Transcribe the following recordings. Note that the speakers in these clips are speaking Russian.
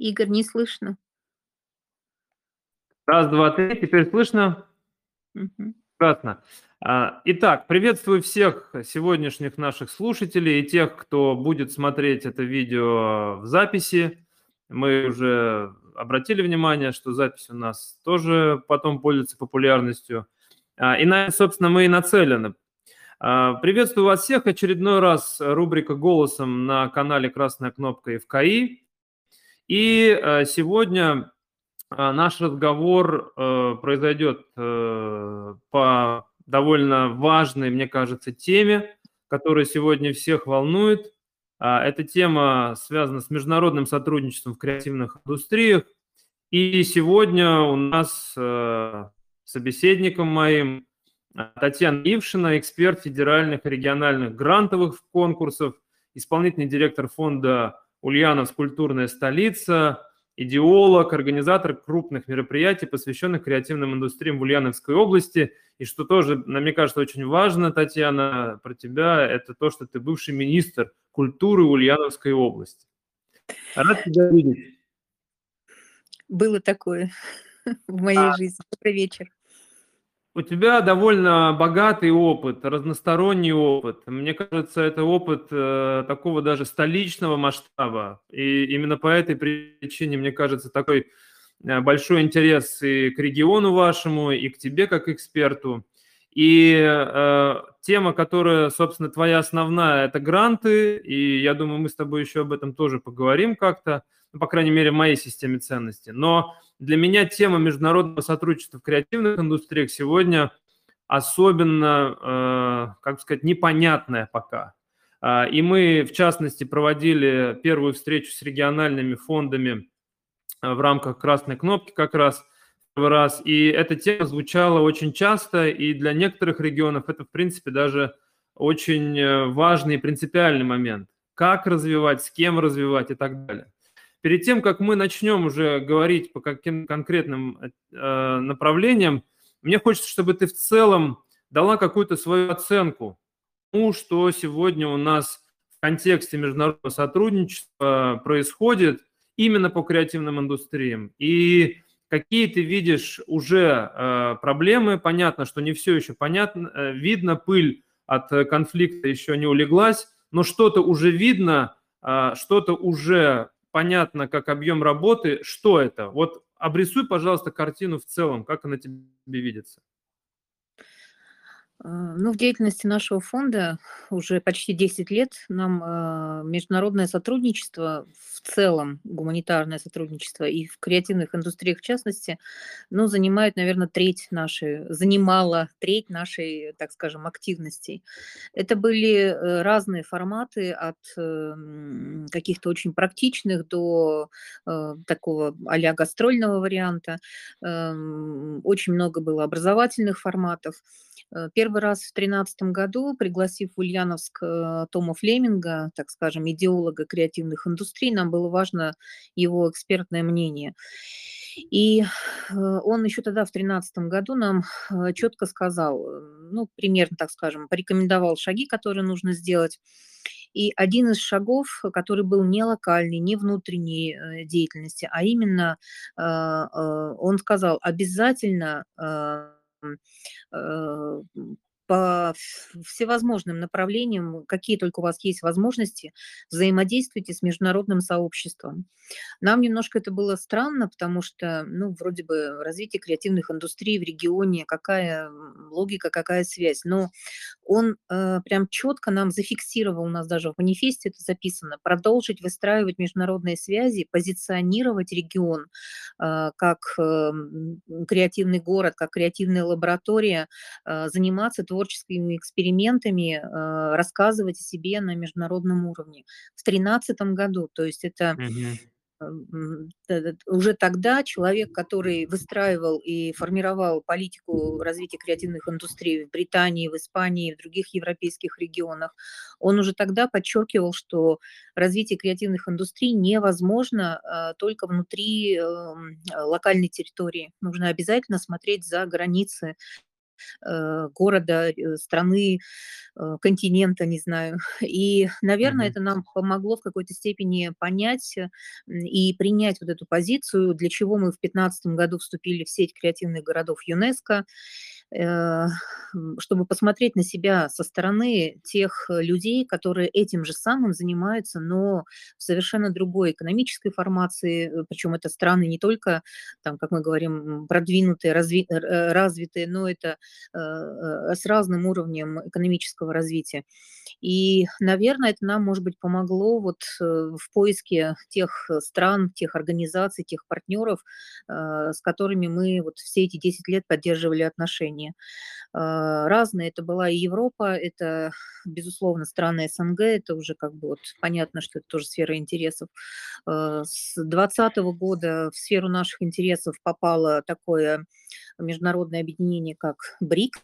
Игорь, не слышно. Раз, два, три. Теперь слышно? Мгм. Прекрасно. А, Итак, приветствую всех сегодняшних наших слушателей и тех, кто будет смотреть это видео в записи. Мы уже обратили внимание, что запись у нас тоже потом пользуется популярностью. А, И на это, собственно, мы и нацелены. А, Приветствую вас всех. Очередной раз рубрика «Голосом» на канале «Красная кнопка ФКИ». И э, сегодня э, наш разговор э, произойдет по довольно важной, мне кажется, теме, которая сегодня всех волнует. А, Эта тема связана с международным сотрудничеством в креативных индустриях. И сегодня у нас собеседником моим Татьяна Ившина, эксперт федеральных и региональных грантовых конкурсов, исполнительный директор фонда Ульяновск «Культурная столица», идеолог, организатор крупных мероприятий, посвященных креативным индустриям в Ульяновской области. И что тоже, на мне кажется, очень важно, Татьяна, про тебя, это то, что ты бывший министр культуры Ульяновской области. Рад тебя видеть. Было такое в моей А, жизни. Добрый вечер. У тебя довольно богатый опыт, разносторонний опыт. Мне кажется, это опыт э, такого даже столичного масштаба. И именно по этой причине, мне кажется, такой э, большой интерес и к региону вашему, и к тебе как эксперту. И э, тема, которая, собственно, твоя основная, это гранты. И я думаю, мы с тобой еще об этом тоже поговорим как-то, ну, по крайней мере, в моей системе ценностей. Но для меня тема международного сотрудничества в креативных индустриях сегодня особенно, э, как сказать, непонятная пока. А, И мы, в частности, проводили первую встречу с региональными фондами э, в рамках «Красной кнопки» как раз первый раз. И эта тема звучала очень часто, и для некоторых регионов это, в принципе, даже очень э, важный и принципиальный момент. Как развивать, с кем развивать и так далее. Перед тем, как мы начнем уже говорить по каким конкретным э, направлениям, мне хочется, чтобы ты в целом дала какую-то свою оценку тому, что сегодня у нас в контексте международного сотрудничества происходит именно по креативным индустриям. И какие ты видишь уже э, проблемы. Понятно, что не все еще понятно. Э, видно, пыль от э, конфликта еще не улеглась, но что-то уже видно, э, что-то уже понятно, как объем работы. Что это? Вот обрисуй, пожалуйста, картину в целом, как она тебе видится. А, Ну, в деятельности нашего фонда уже почти 10 лет нам а, международное сотрудничество в целом, гуманитарное сотрудничество и в креативных индустриях в частности, ну, занимает, наверное, треть нашей, занимала треть нашей, так скажем, активностей. Это были э, разные форматы от э, м, каких-то очень практичных до э, такого а-ля гастрольного варианта. Эм, Очень много было образовательных форматов. Э, Первый раз в 2013 году, пригласив в Ульяновск э, Тома Флеминга, так скажем, идеолога креативных индустрий, нам было важно его экспертное мнение. И э, он еще тогда, в 2013 году, нам четко сказал, э, ну, примерно, так скажем, порекомендовал шаги, которые нужно сделать. И один из шагов, который был не локальный, не внутренней э, деятельности, а именно э, э, он сказал, обязательно э, м, э, м, по всевозможным направлениям, какие только у вас есть возможности, взаимодействуйте с международным сообществом. Нам немножко это было странно, потому что, ну, вроде бы развитие креативных индустрий в регионе, какая логика, какая связь. Но он э, прям четко нам зафиксировал, у нас даже в манифесте это записано, продолжить выстраивать международные связи, позиционировать регион э, как э, креативный город, как креативная лаборатория, э, заниматься творческими экспериментами, э, рассказывать о себе на международном уровне. В 2013 году, то есть это т- т- уже тогда человек, который выстраивал и формировал политику развития креативных индустрий в Британии, в Испании, в других европейских регионах, он уже тогда подчеркивал, что развитие креативных индустрий невозможно а, только внутри эм, локальной территории. Нужно обязательно смотреть за границы города, страны, континента, не знаю. И, наверное, mm-hmm. это нам помогло в какой-то степени понять и принять вот эту позицию, для чего мы в 2015 году вступили в сеть креативных городов ЮНЕСКО. Э, чтобы посмотреть на себя со стороны тех людей, которые этим же самым занимаются, но в совершенно другой экономической формации, э, причем это страны не только, там, как мы говорим, продвинутые, разви, э, развитые, но это с разным уровнем экономического развития. И, наверное, это нам, может быть, помогло вот в поиске тех стран, тех организаций, тех партнеров, с которыми мы вот все эти 10 лет поддерживали отношения уровне. А, разные. Это была и Европа, это, безусловно, страны СНГ, это уже как бы вот понятно, что это тоже сфера интересов. А, с 2020 года в сферу наших интересов попало такое международное объединение, как БРИКС.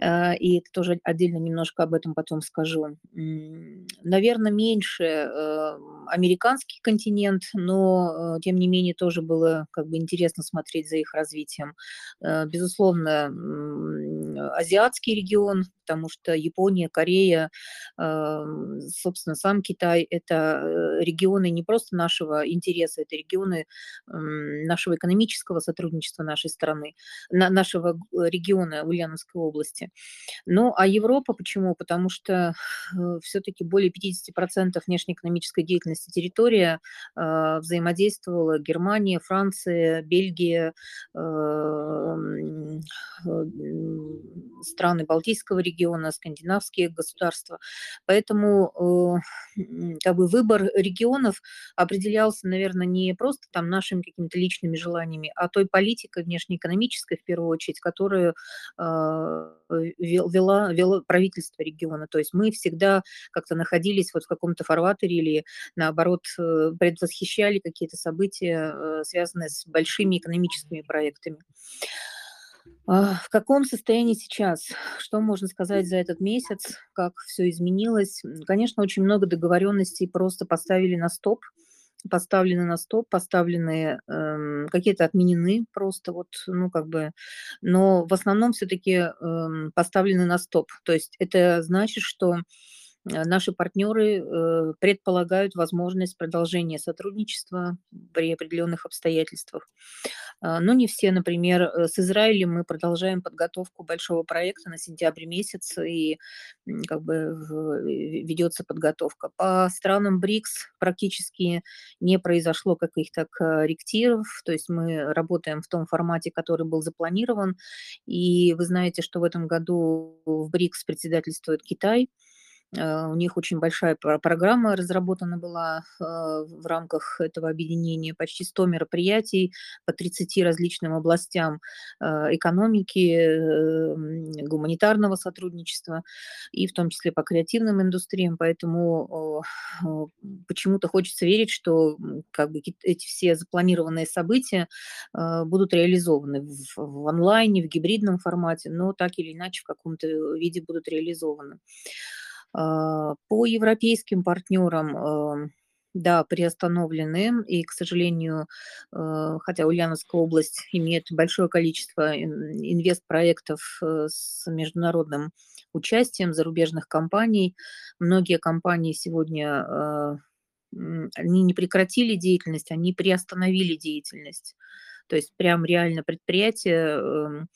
Э, и это тоже отдельно немножко об этом потом скажу. Наверное, меньше эм, американский континент, но, э, тем не менее, тоже было как бы интересно смотреть за их развитием. Э, безусловно, азиатский регион, потому что Япония, Корея, собственно, сам Китай – это регионы не просто нашего интереса, это регионы нашего экономического сотрудничества нашей страны, нашего региона Ульяновской области. Ну, а Европа почему? Потому что э, все-таки более 50% внешнеэкономической деятельности территория э, взаимодействовала Германия, Франция, Бельгия, э, страны Балтийского региона, скандинавские государства. Поэтому как бы выбор регионов определялся, наверное, не просто там нашими какими-то личными желаниями, а той политикой внешнеэкономической, в первую очередь, которую вела, вело правительство региона. То есть мы всегда как-то находились вот в каком-то фарватере или, наоборот, э, предвосхищали какие-то события, э, связанные с большими экономическими проектами. А, в каком состоянии сейчас? Что можно сказать за этот месяц? Как все изменилось? Конечно, очень много договоренностей просто поставили на стоп поставлены на стоп, поставлены, э, какие-то отменены просто вот, ну, как бы, но в основном все-таки э, эм, поставлены на стоп. То есть это значит, что наши партнеры э, предполагают возможность продолжения сотрудничества при определенных обстоятельствах. А, но не все, например, э, с Израилем мы продолжаем подготовку большого проекта на сентябрь месяц, и как бы ведется подготовка. По странам БРИКС практически не произошло каких-то корректиров, то есть мы работаем в том формате, который был запланирован, и вы знаете, что в этом году в БРИКС председательствует Китай, Э, у них очень большая программа разработана была э, в рамках этого объединения. Почти 100 мероприятий по 30 различным областям э, экономики, гуманитарного сотрудничества и в том числе по креативным индустриям. Поэтому почему-то хочется верить, что как бы эти все запланированные события будут реализованы в, в онлайне, в гибридном формате, но так или иначе в каком-то виде будут реализованы. А, по европейским партнерам да, приостановлены, и, к сожалению, э, хотя Ульяновская область имеет большое количество инвестпроектов э, с международным участием зарубежных компаний, многие компании сегодня э, они не прекратили деятельность, они приостановили деятельность. То есть прям реально предприятия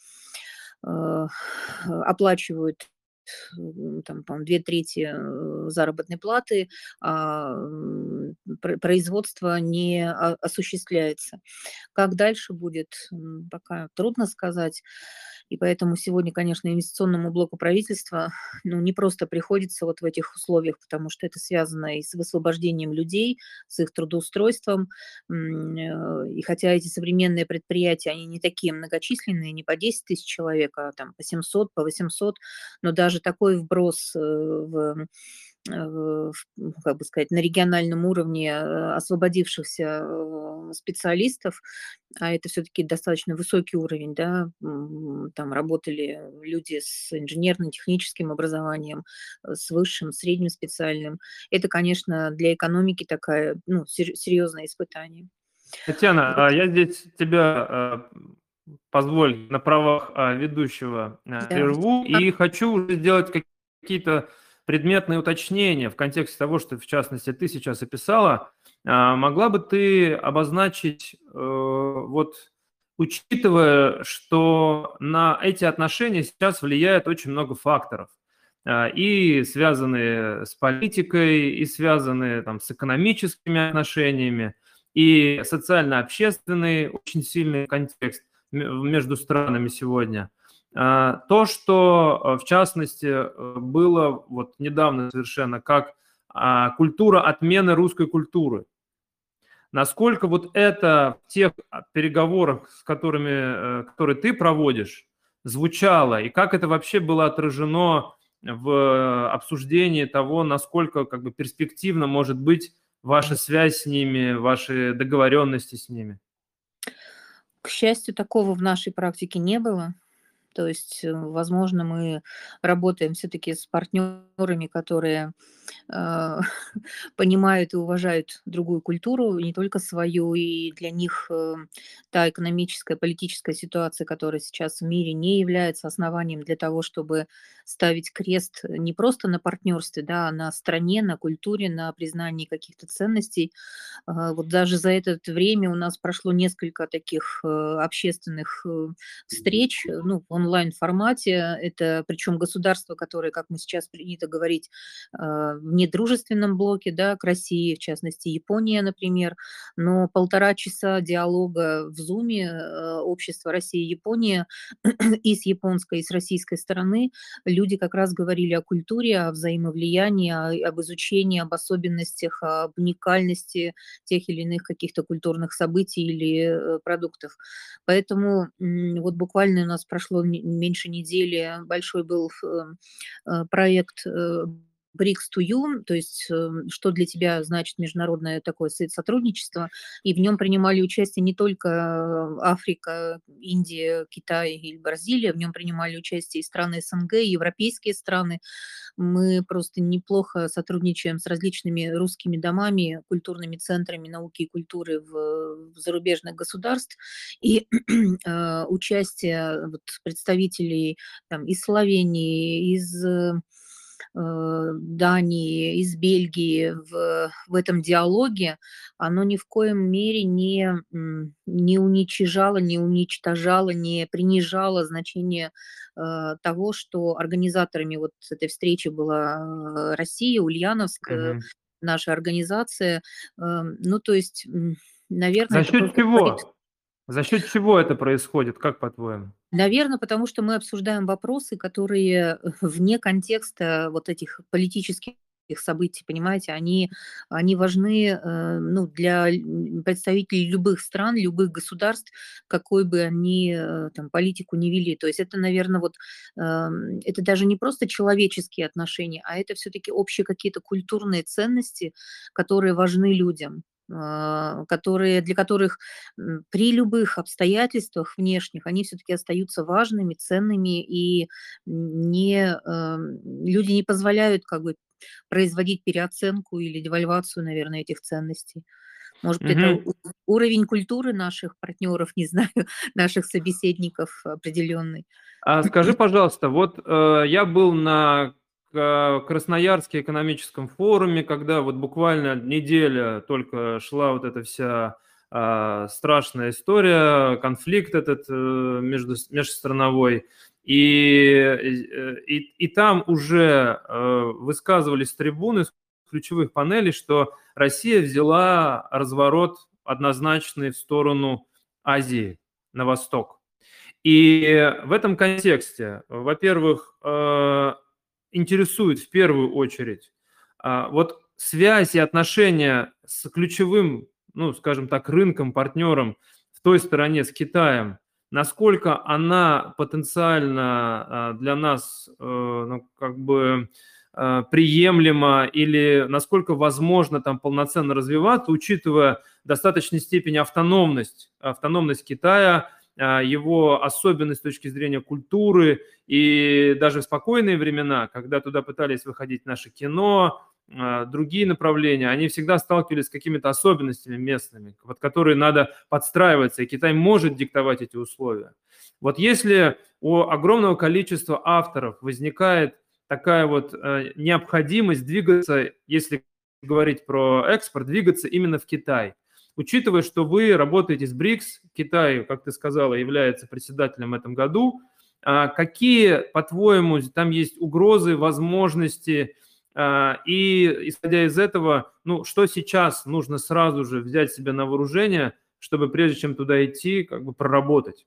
оплачивают там, по две трети э, заработной платы, а производство не осуществляется. Как дальше будет, пока трудно сказать. И поэтому сегодня, конечно, инвестиционному блоку правительства ну, не просто приходится вот в этих условиях, потому что это связано и с высвобождением людей, с их трудоустройством. Э, и хотя эти современные предприятия, они не такие многочисленные, не по 10 тысяч человек, а там по 700, по 800, но даже такой вброс э, в Э, ну, как бы сказать, на региональном уровне э, освободившихся специалистов, а это все-таки достаточно высокий уровень, да, там работали люди с инженерно-техническим образованием, с высшим, средним специальным. Это, конечно, для экономики такая, ну, серьезное испытание. Татьяна, а я здесь тебя позволь, на правах а, ведущего а, прерву, и хочу уже сделать какие-то предметные уточнения в контексте того, что, в частности, ты сейчас описала. А, могла бы ты обозначить, э, вот учитывая, что на эти отношения сейчас влияет очень много факторов, и связанные с политикой, и связанные там, с экономическими отношениями, и социально-общественный очень сильный контекст между странами сегодня. А, то, что э, в частности э, было вот недавно совершенно как а, культура отмены русской культуры. Насколько вот это в тех переговорах, с которыми, э, которые ты проводишь, звучало, и как это вообще было отражено в обсуждении того, насколько как бы перспективно может быть ваша связь с ними, ваши договоренности с ними? К счастью, такого в нашей практике не было. То есть, э, возможно, мы работаем все-таки с партнерами, которые э, понимают и уважают другую культуру, не только свою, и для них э, та экономическая, политическая ситуация, которая сейчас в мире, не является основанием для того, чтобы ставить крест не просто на партнерстве, да, а на стране, на культуре, на признании каких-то ценностей. Э, вот даже за это время у нас прошло несколько таких э, общественных э, встреч, ну, в онлайн-формате. Это причем государства, которые, как мы сейчас принято говорить, э, в недружественном блоке, да, к России, в частности, Япония, например, но полтора часа диалога в Зуме э, общества России и Япония и с японской, и с российской стороны люди как раз говорили о культуре, о взаимовлиянии, об изучении, об особенностях, об уникальности тех или иных каких-то культурных событий или э, продуктов. Поэтому вот буквально у нас прошло меньше недели большой был проект BRICS to You, то есть эм, что для тебя значит международное такое сотрудничество, и в нем принимали участие не только э, Африка, Индия, Китай или Бразилия, в нем принимали участие и страны СНГ, и европейские страны. Мы просто неплохо сотрудничаем с различными русскими домами, культурными центрами науки и культуры в, в зарубежных государств, и э, участие вот, представителей там, из Словении, из Э, Дании, из Бельгии в, в этом диалоге, оно ни в коем мере не, не уничижало, не уничтожало, не принижало значение э, того, что организаторами вот этой встречи была э, Россия, Ульяновск, угу. наша организация. Э, ну, то есть, наверное... За счет чего? За счет чего это происходит, как по-твоему? Наверное, потому что мы обсуждаем вопросы, которые вне контекста вот этих политических событий, понимаете, они, они важны э, ну, для представителей любых стран, любых государств, какой бы они э, там, политику не вели. То есть это, наверное, вот, э, это даже не просто человеческие отношения, а это все-таки общие какие-то культурные ценности, которые важны людям. А, которые, для которых при любых обстоятельствах внешних они все-таки остаются важными, ценными, и не, люди не позволяют как бы производить переоценку или девальвацию, наверное, этих ценностей. Может быть, угу. это уровень культуры наших партнеров, не знаю, наших собеседников определенный. А скажи, пожалуйста, вот э, я был на Красноярске экономическом форуме, когда вот буквально неделя только шла вот эта вся а, страшная история, конфликт этот э, между, межстрановой, и, э, и, и там уже э, высказывались трибуны ключевых панелей, что Россия взяла разворот однозначный в сторону Азии, на восток. И в этом контексте, во-первых, интересует в первую очередь. А, вот связь и отношения с ключевым, ну, скажем так, рынком, партнером в той стороне с Китаем, насколько она потенциально а, для нас, э, ну, как бы а, приемлема или насколько возможно там полноценно развиваться, учитывая достаточной степени автономность, автономность Китая, его особенность с точки зрения культуры, и даже в спокойные времена, когда туда пытались выходить наше кино, а, другие направления, они всегда сталкивались с какими-то особенностями местными, под которые надо подстраиваться, и Китай может диктовать эти условия. Вот если у огромного количества авторов возникает такая вот э, необходимость двигаться, если говорить про экспорт, двигаться именно в Китай. Учитывая, что вы работаете с БРИКС, Китай, как ты сказала, является председателем в этом году, а какие, по-твоему, там есть угрозы, возможности, а, и исходя из этого, ну, что сейчас нужно сразу же взять себе на вооружение, чтобы прежде чем туда идти, как бы проработать?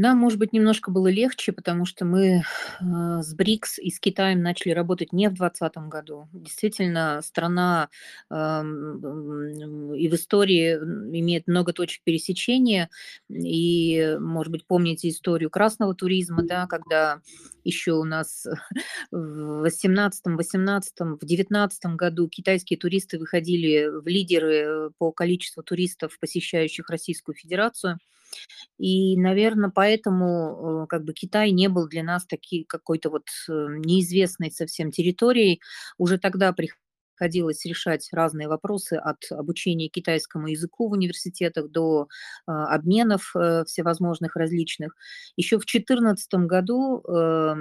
Нам, может быть, немношко было легче, потому что мы э, с БРИКС и с Китаем начали работать не в 2020 году. Действительно, страна э, и в истории имеет много точек пересечения. И, может быть, помните историю красного туризма, да, когда еще у нас в 18, 18, в 19 году китайские туристы выходили в лидеры по количеству туристов, посещающих Российскую Федерацию. И, наверное, поэтому э, как бы Китай не был для нас таки какой-то вот э, неизвестной совсем территорией. Уже тогда приходилось приходилось решать разные вопросы от обучения китайскому языку в университетах до э, обменов э, всевозможных различных. Еще в 2014 году э,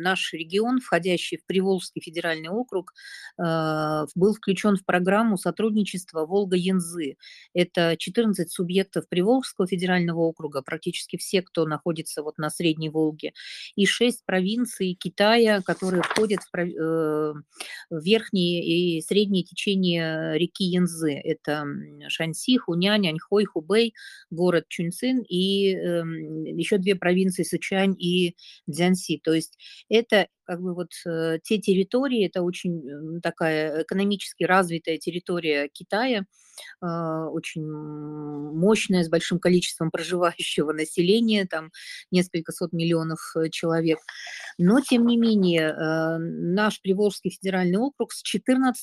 наш регион, входящий в Приволжский федеральный округ, э, был включен в программу сотрудничества Волга-Янзы. Это 14 субъектов Приволжского федерального округа, практически все, кто находится вот на Средней Волге, и 6 провинций Китая, которые входят в, э, верхние и среднее течение реки Янзы. Это Шанси, Хунянь, Аньхой, Хубэй, город Чунцин и э, еще две провинции Сычань и Дзянси. То есть это как бы вот э, те территории, это очень такая экономически развитая территория Китая, э, очень мощная, с большим количеством проживающего населения, там несколько сот миллионов э, человек. Но, тем не менее, наш Приволжский федеральный округ с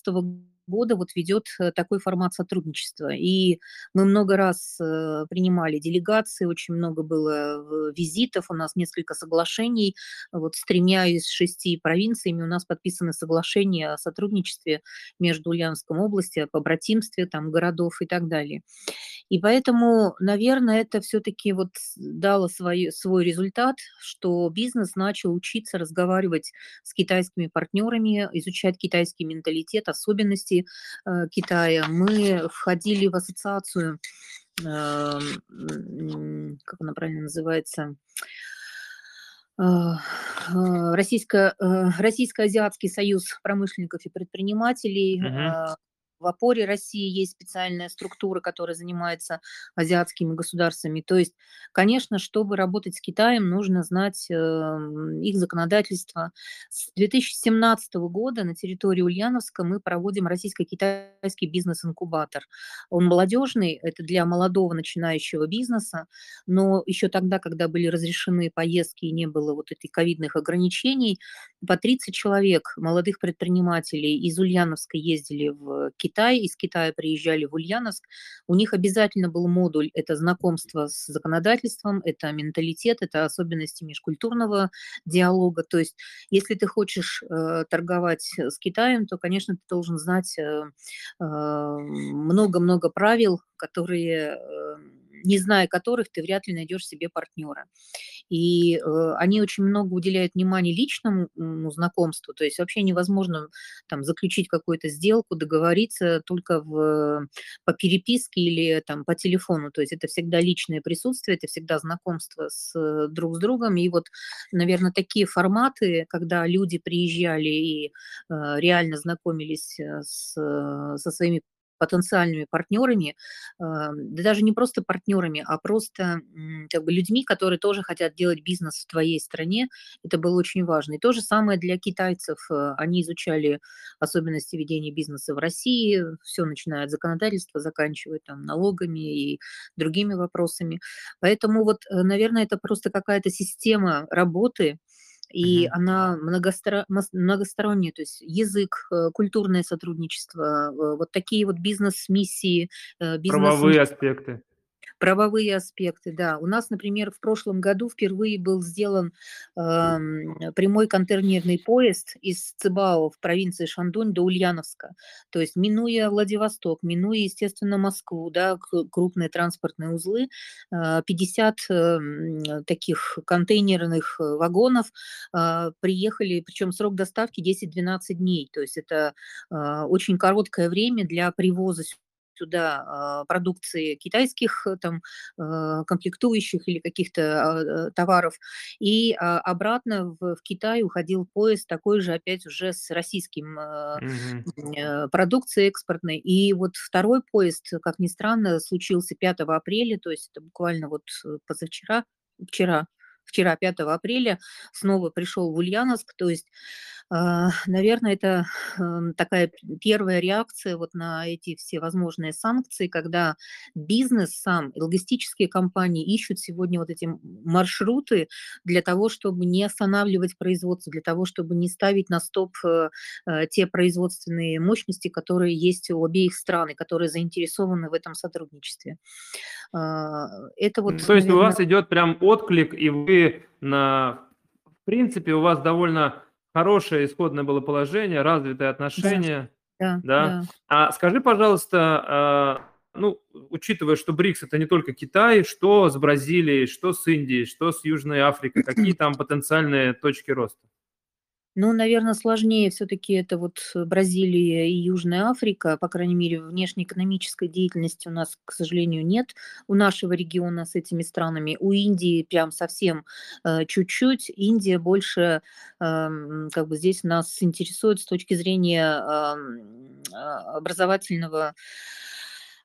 2014 года вот ведет э, такой формат сотрудничества. И мы много раз э, принимали делегации, очень много было визитов, у нас несколько соглашений. Вот с тремя из шести провинциями у нас подписаны соглашения о сотрудничестве между Ульяновской областью, по братимстве там, городов и так далее. И поэтому, наверное, это все-таки вот дало свой, свой результат, что бизнес начал учиться разговаривать с китайскими партнерами, изучать китайский менталитет, особенности э, Китая. Мы входили в ассоциацию, э, как она правильно называется, э, Российско-Азиатский союз промышленников и предпринимателей, uh-huh. В опоре России есть специальная структура, которая занимается азиатскими государствами. То есть, конечно, чтобы работать с Китаем, нужно знать э, их законодательство. С 2017 года на территории Ульяновска мы проводим российско-китайский бизнес-инкубатор. Он молодежный, это для молодого начинающего бизнеса, но еще тогда, когда были разрешены поездки и не было вот этих ковидных ограничений, по 30 человек, молодых предпринимателей из Ульяновска ездили в Китай, Китай, из Китая приезжали в Ульяновск, у них обязательно был модуль, это знакомство с законодательством, это менталитет, это особенности межкультурного диалога. То есть, если ты хочешь э, торговать с Китаем, то, конечно, ты должен знать э, э, много-много э, правил, которые э, не зная которых ты вряд ли найдешь себе партнера. И э, они очень много уделяют внимания личному знакомству, то есть вообще невозможно там заключить какую-то сделку, договориться только в, по переписке или там по телефону, то есть это всегда личное присутствие, это всегда знакомство с, друг с другом, и вот, наверное, такие форматы, когда люди приезжали и э, реально знакомились э, с, со своими потенциальными партнерами, да даже не просто партнерами, а просто как бы людьми, которые тоже хотят делать бизнес в твоей стране. Это было очень важно. И то же самое для китайцев. Э, они изучали особенности ведения бизнеса в России, все начиная от законодательства, заканчивая там налогами и другими вопросами. Поэтому вот, э, наверное, это просто какая-то система работы, и Мгм. она многостро- многосторонняя, то есть язык, э, культурное сотрудничество, э, вот такие вот бизнес-миссии, э, бизнес Правовые аспекты. Правовые аспекты, да. У нас, например, в прошлом году впервые был сделан э, прямой контейнерный поезд из Цибао в провинции Шандунь до Ульяновска. То есть минуя Владивосток, минуя, естественно, Москву, да, крупные транспортные узлы, 50 э, э, таких контейнерных э, вагонов приехали, причем срок доставки 10-12 дней. То есть это очень короткое время для привоза сюда а, продукции китайских э, там а, комплектующих или каких-то а, товаров, и обратно в, в Китай уходил поезд такой же опять уже с российским mm-hmm. продукцией экспортной. И вот второй поезд, как ни странно, случился 5 апреля, то есть это буквально вот э, позавчера, вчера, вчера, 5 апреля, снова пришел в Ульяновск. То есть, а, наверное, это эм, такая первая реакция вот на эти все возможные санкции, когда бизнес сам, логистические компании ищут сегодня вот эти маршруты для того, чтобы не останавливать производство, для того, чтобы не ставить на стоп э, э, те производственные мощности, которые есть у обеих стран и которые заинтересованы в этом сотрудничестве. А, это вот, То есть наверное... у вас идет прям отклик, и вы на... В принципе, у вас довольно хорошее исходное было положение, развитые отношения. Да, да. да. А скажи, пожалуйста, а, ну, учитывая, что БРИКС это не только Китай, что с Бразилией, что с Индией, что с Южной Африкой, какие там потенциальные точки роста? Ну, наверное, сложнее все-таки это вот Бразилия и Южная Африка. По крайней мере, внешнеэкономической деятельности у нас, к сожалению, нет у нашего региона с этими странами. У Индии прям совсем э, чуть-чуть. Индия больше э, как бы здесь нас интересует с точки зрения э, образовательного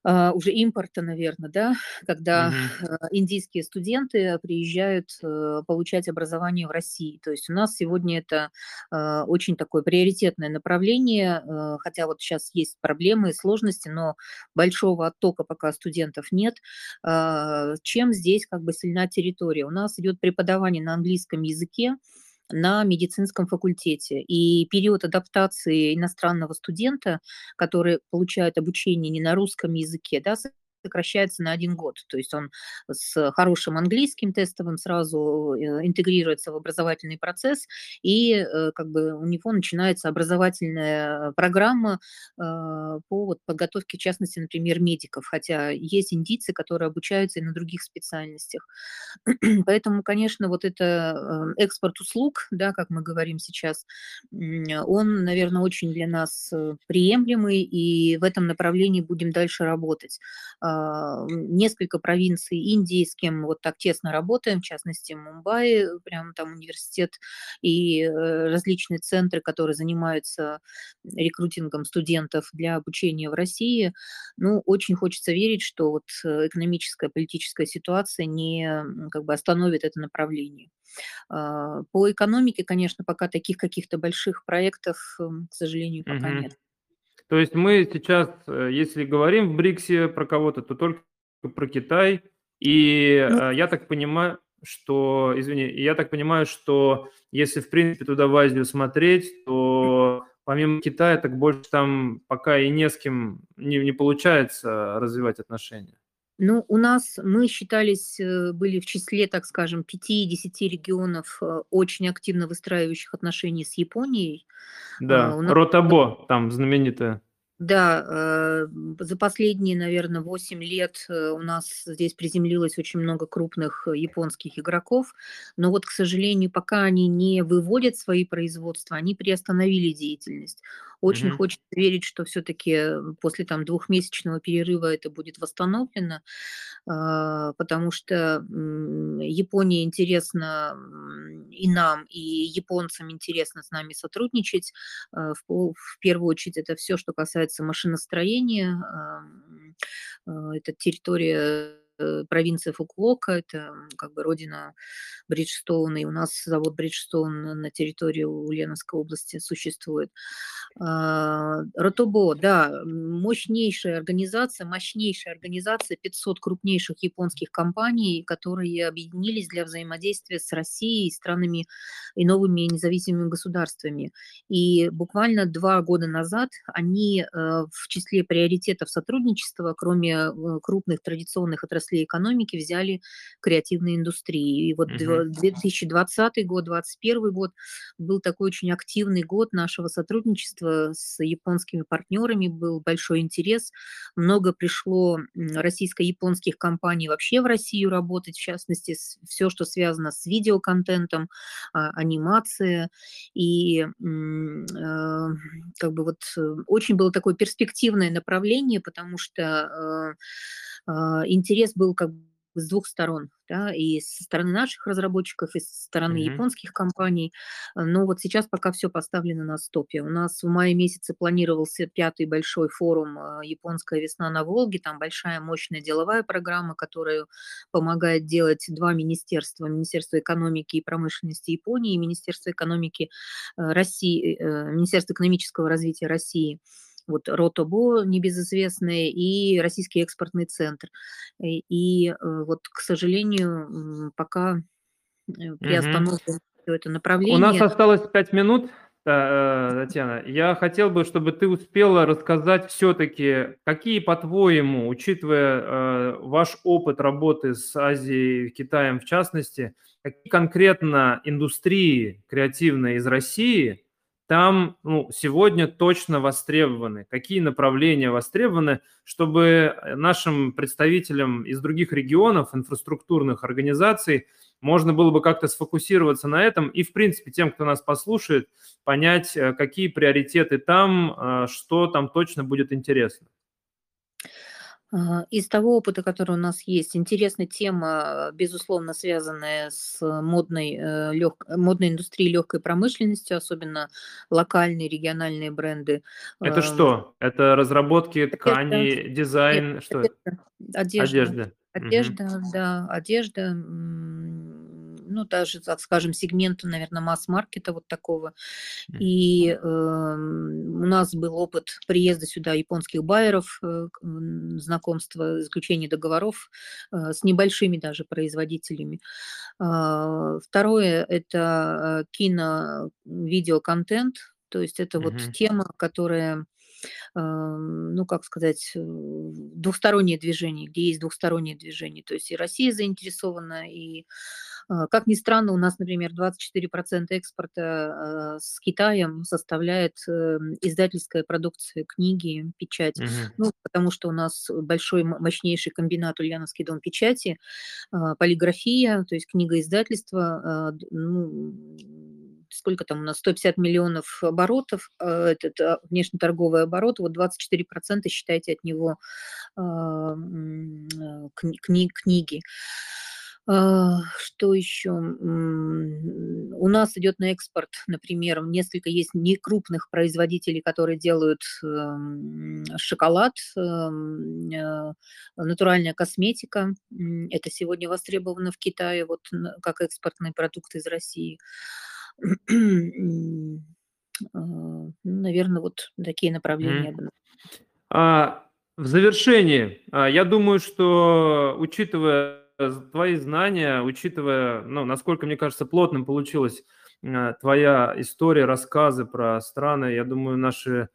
уже импорта, наверное, да, когда угу. индийские студенты приезжают э, получать образование в России. То есть у нас сегодня это а, очень такое приоритетное направление, э, хотя вот сейчас есть проблемы и сложности, но большого оттока пока студентов нет. Чем здесь как бы сильна территория? У нас идет преподавание на английском языке, на медицинском факультете. И период адаптации иностранного студента, который получает обучение не на русском языке, да, сокращается на один год. То есть он с хорошим английским тестовым сразу э, интегрируется в образовательный процесс, и э, как бы у него начинается образовательная программа э, по вот подготовке, в частности, например, медиков, хотя есть индийцы, которые обучаются и на других специальностях. Поэтому, конечно, вот это экспорт услуг, да, как мы говорим сейчас, он, наверное, очень для нас приемлемый, и в этом направлении будем дальше работать. А, несколько провинций Индии, с кем вот так тесно работаем, в частности, Мумбаи, прям там университет и э, различные центры, которые занимаются рекрутингом студентов для обучения в России. Ну, очень хочется верить, что вот э, экономическая, политическая ситуация не как бы остановит это направление. А, по экономике, конечно, пока таких каких-то больших проектов, к сожалению, пока угу. нет. То есть мы сейчас, э, если говорим в БРИКСе про кого-то, то только про Китай. И ну, э, я так понимаю, что, извини, я так понимаю, что если, в принципе, туда в Азию смотреть, то помимо Китая, так больше там пока и не с кем не, не получается развивать отношения. Ну, у нас мы считались, э, были в числе, так скажем, 5-10 регионов, очень активно выстраивающих отношения с Японией. Да, а, нас... Ротабо, там знаменитая. Да, э, за последние, наверное, 8 лет э, у нас здесь приземлилось очень много крупных японских игроков, но вот, к сожалению, пока они не выводят свои производства, они приостановили деятельность. Очень mm-hmm. хочется верить, что все-таки после там двухмесячного перерыва это будет восстановлено, потому что Японии интересно и нам, и японцам интересно с нами сотрудничать. В первую очередь это все, что касается машиностроения, а, это территория Э, провинция Фукуока, это как бы родина Бриджстоуна, и у нас завод Бриджстоун на территории Ульяновской области существует. А, Ротобо, да, мощнейшая организация, мощнейшая организация, 500 крупнейших японских компаний, которые объединились для взаимодействия с Россией, странами и новыми независимыми государствами. И буквально два года назад они э, в числе приоритетов сотрудничества, кроме э, крупных традиционных отраслей, отрасли экономики взяли креативные индустрии. И вот Мгм. 2020 год, 2021 год был такой очень активный год нашего сотрудничества с японскими партнерами, был большой интерес, много пришло российско-японских компаний вообще в Россию работать, в частности, все, что связано с видеоконтентом, а, анимация, и э, как бы вот э, очень было такое перспективное направление, потому что э, интерес был как бы с двух сторон, да, и со стороны наших разработчиков, и со стороны Мгм. японских компаний. Но вот сейчас пока все поставлено на стопе. У нас в мае месяце планировался пятый большой форум а, «Японская весна на Волге». Там большая мощная деловая программа, которая помогает делать два министерства. Министерство экономики и промышленности Японии и Министерство экономики э, России, э, Министерство экономического развития России вот Ротобо небезызвестный и Российский экспортный центр. И, и э, вот, к сожалению, пока э, приостановлено всё это У нас направление. осталось 5 минут, Та- э, Татьяна. Я хотел бы, чтобы ты успела рассказать все-таки, какие, по-твоему, учитывая э, ваш опыт работы с Азией, Китаем в частности, какие конкретно индустрии креативные из России там ну, сегодня точно востребованы, какие направления востребованы, чтобы нашим представителям из других регионов, инфраструктурных организаций можно было бы как-то сфокусироваться на этом и, в принципе, тем, кто нас послушает, понять, э, какие приоритеты там, э, что там точно будет интересно. Из того опыта, который у нас есть, интересная тема, безусловно, связанная с модной, э, лёг... модной индустрией легкой промышленности, особенно локальные, региональные бренды. Это что? Это разработки Одежда, тканей, нет, дизайн, что? одежда, одежда, Одежда. Одежда, да, одежда, ну, даже, так скажем, сегмента, наверное, масс-маркета вот такого. И эм, у нас был опыт приезда сюда японских байеров, э, знакомства, заключения договоров э, с небольшими даже производителями. А, Второе– это э, кино-видеоконтент, то есть это вот Мгм. тема, которая ам, ну, как сказать, э, двухстороннее движение, где есть двухстороннее движение. То есть и Россия заинтересована, и, как ни странно, у нас, например, 24% экспорта а, с Китаем составляет э, издательская продукция, книги, печать. Мгм. Ну, потому что у нас большой, мощнейший комбинат Ульяновский дом печати, а, полиграфия, то есть книгоиздательство, а, д- ну, сколько там у нас, 150 миллионов оборотов, а, этот а, внешнеторговый оборот, вот 24% считайте от него а, а, кни- кни- книги. А, Что еще? У нас идет на экспорт, например, несколько есть некрупных производителей, которые делают эм, шоколад, эм, э, натуральная косметика. Это сегодня востребовано в Китае вот как экспортный продукт из России. Наверное, вот такие направления. А, в завершении, а, я думаю, что учитывая твои знания, учитывая, ну, насколько, мне кажется, плотным получилась э, твоя история, рассказы про страны, я думаю, наши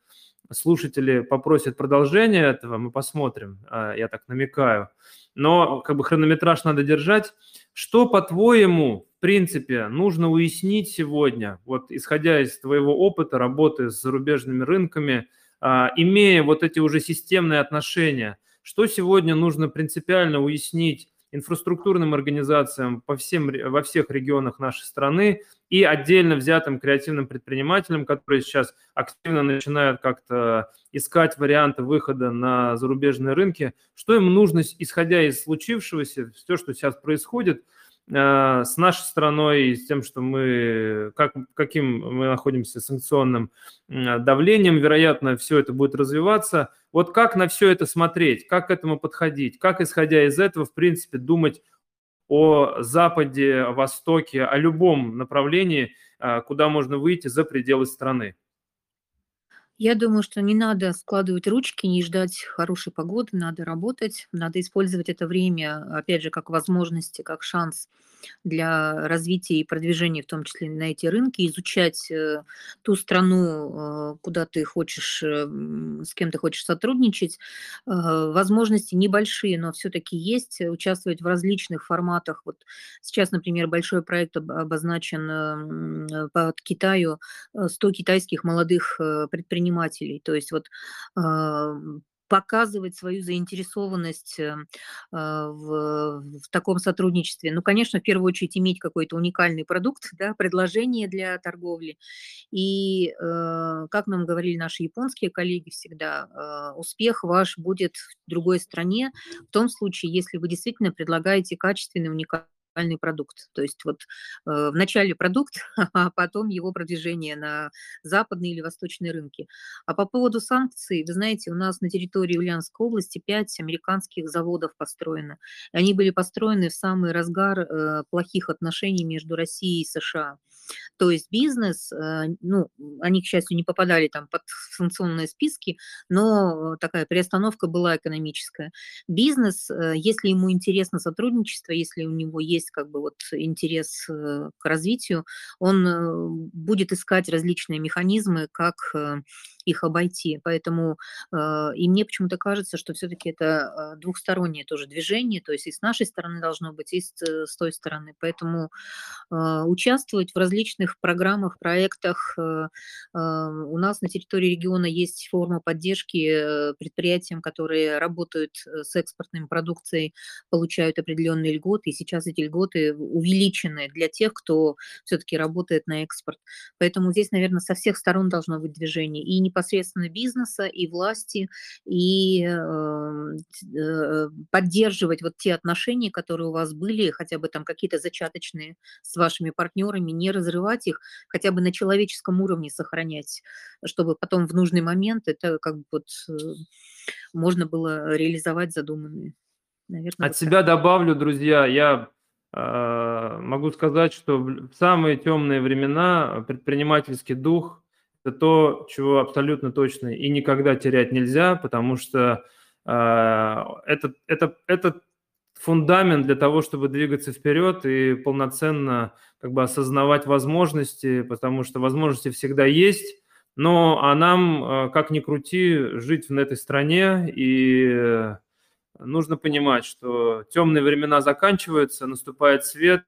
слушатели попросят продолжения этого, мы посмотрим, а, я так намекаю. Но как бы хронометраж надо держать. Что, по-твоему, в принципе, нужно уяснить сегодня, вот исходя из твоего опыта работы с зарубежными рынками, а, имея вот эти уже системные отношения, что сегодня нужно принципиально уяснить инфраструктурным организациям по всем, во всех регионах нашей страны и отдельно взятым креативным предпринимателям, которые сейчас активно начинают как-то искать варианты выхода на зарубежные рынки, что им нужно, исходя из случившегося, все, что сейчас происходит, с нашей страной и с тем, что мы, как, каким мы находимся санкционным давлением, вероятно, все это будет развиваться. Вот как на все это смотреть, как к этому подходить, как, исходя из этого, в принципе, думать о Западе, о Востоке, о любом направлении, а, куда можно выйти за пределы страны. Я думаю, что не надо складывать ручки, не ждать хорошей погоды, надо работать, надо использовать это время, опять же, как возможности, как шанс для развития и продвижения, в том числе на эти рынки, изучать э, ту страну, э, куда ты хочешь, э, с кем ты хочешь сотрудничать. Возможности небольшие, но все-таки есть. Участвовать в различных форматах. Вот сейчас, например, большой проект обозначен под Китаю 100 китайских молодых предпринимателей. То есть вот показывать свою заинтересованность э, а, в, в таком сотрудничестве. Ну, конечно, в первую очередь иметь какой-то уникальный продукт, да, предложение для торговли. И, э, как нам говорили наши японские коллеги всегда, э, успех ваш будет в другой стране в том случае, если вы действительно предлагаете качественный, уникальный уникальный продукт. То есть вот э, вначале продукт, а потом его продвижение на западные или восточные рынки. А по поводу санкций, вы знаете, у нас на территории Ульяновской области пять американских заводов построено. Они были построены в самый разгар э, плохих отношений между Россией и США. То есть бизнес, э, ну, они, к счастью, не попадали там под санкционные списки, но такая приостановка была экономическая. Бизнес, э, если ему интересно сотрудничество, если у него есть как бы вот интерес э, к развитию, он будет искать различные механизмы, как их обойти. Поэтому и мне почему-то кажется, что все-таки это двухстороннее тоже движение, то есть и с нашей стороны должно быть, и с, с той стороны. Поэтому участвовать в различных программах, проектах. Э, э, у нас на территории региона есть форма поддержки э, предприятиям, которые работают с экспортной продукцией, получают определенные льготы, и сейчас эти льготы увеличены для тех, кто все-таки работает на экспорт. Поэтому здесь, наверное, со всех сторон должно быть движение и непосредственно бизнеса, и власти, и поддерживать вот те отношения, которые у вас были, хотя бы там какие-то зачаточные с вашими партнерами, не разрывать их, хотя бы на человеческом уровне сохранять, чтобы потом в нужный момент это как бы вот э, можно было реализовать задуманные. Наверное, От вот себя так. добавлю, друзья, я э, могу сказать, что в самые темные времена предпринимательский дух – это то, чего абсолютно точно и никогда терять нельзя, потому что э, это, это, это фундамент для того, чтобы двигаться вперед и полноценно как бы осознавать возможности, потому что возможности всегда есть, но а нам, э, как ни крути, жить в этой стране, и нужно понимать, что темные времена заканчиваются, наступает свет,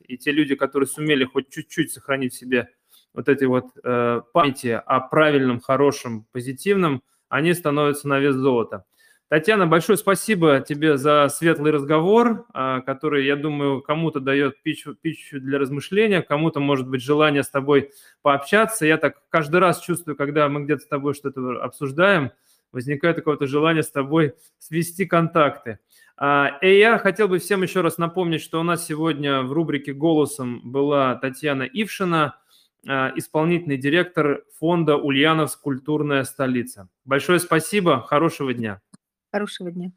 и те люди, которые сумели хоть чуть-чуть сохранить в себе вот эти вот э, памяти о правильном, хорошем, позитивном, они становятся на вес золота. Татьяна, большое спасибо тебе за светлый разговор, а, который, я думаю, кому-то дает пищу, для размышления, кому-то, может быть, желание с тобой пообщаться. Я так каждый раз чувствую, когда мы где-то с тобой что-то обсуждаем, возникает какое-то желание с тобой свести контакты. А, и я хотел бы всем еще раз напомнить, что у нас сегодня в рубрике «Голосом» была Татьяна Ившина, исполнительный директор фонда «Ульяновск. Культурная столица». Большое спасибо, хорошего дня. Хорошего дня.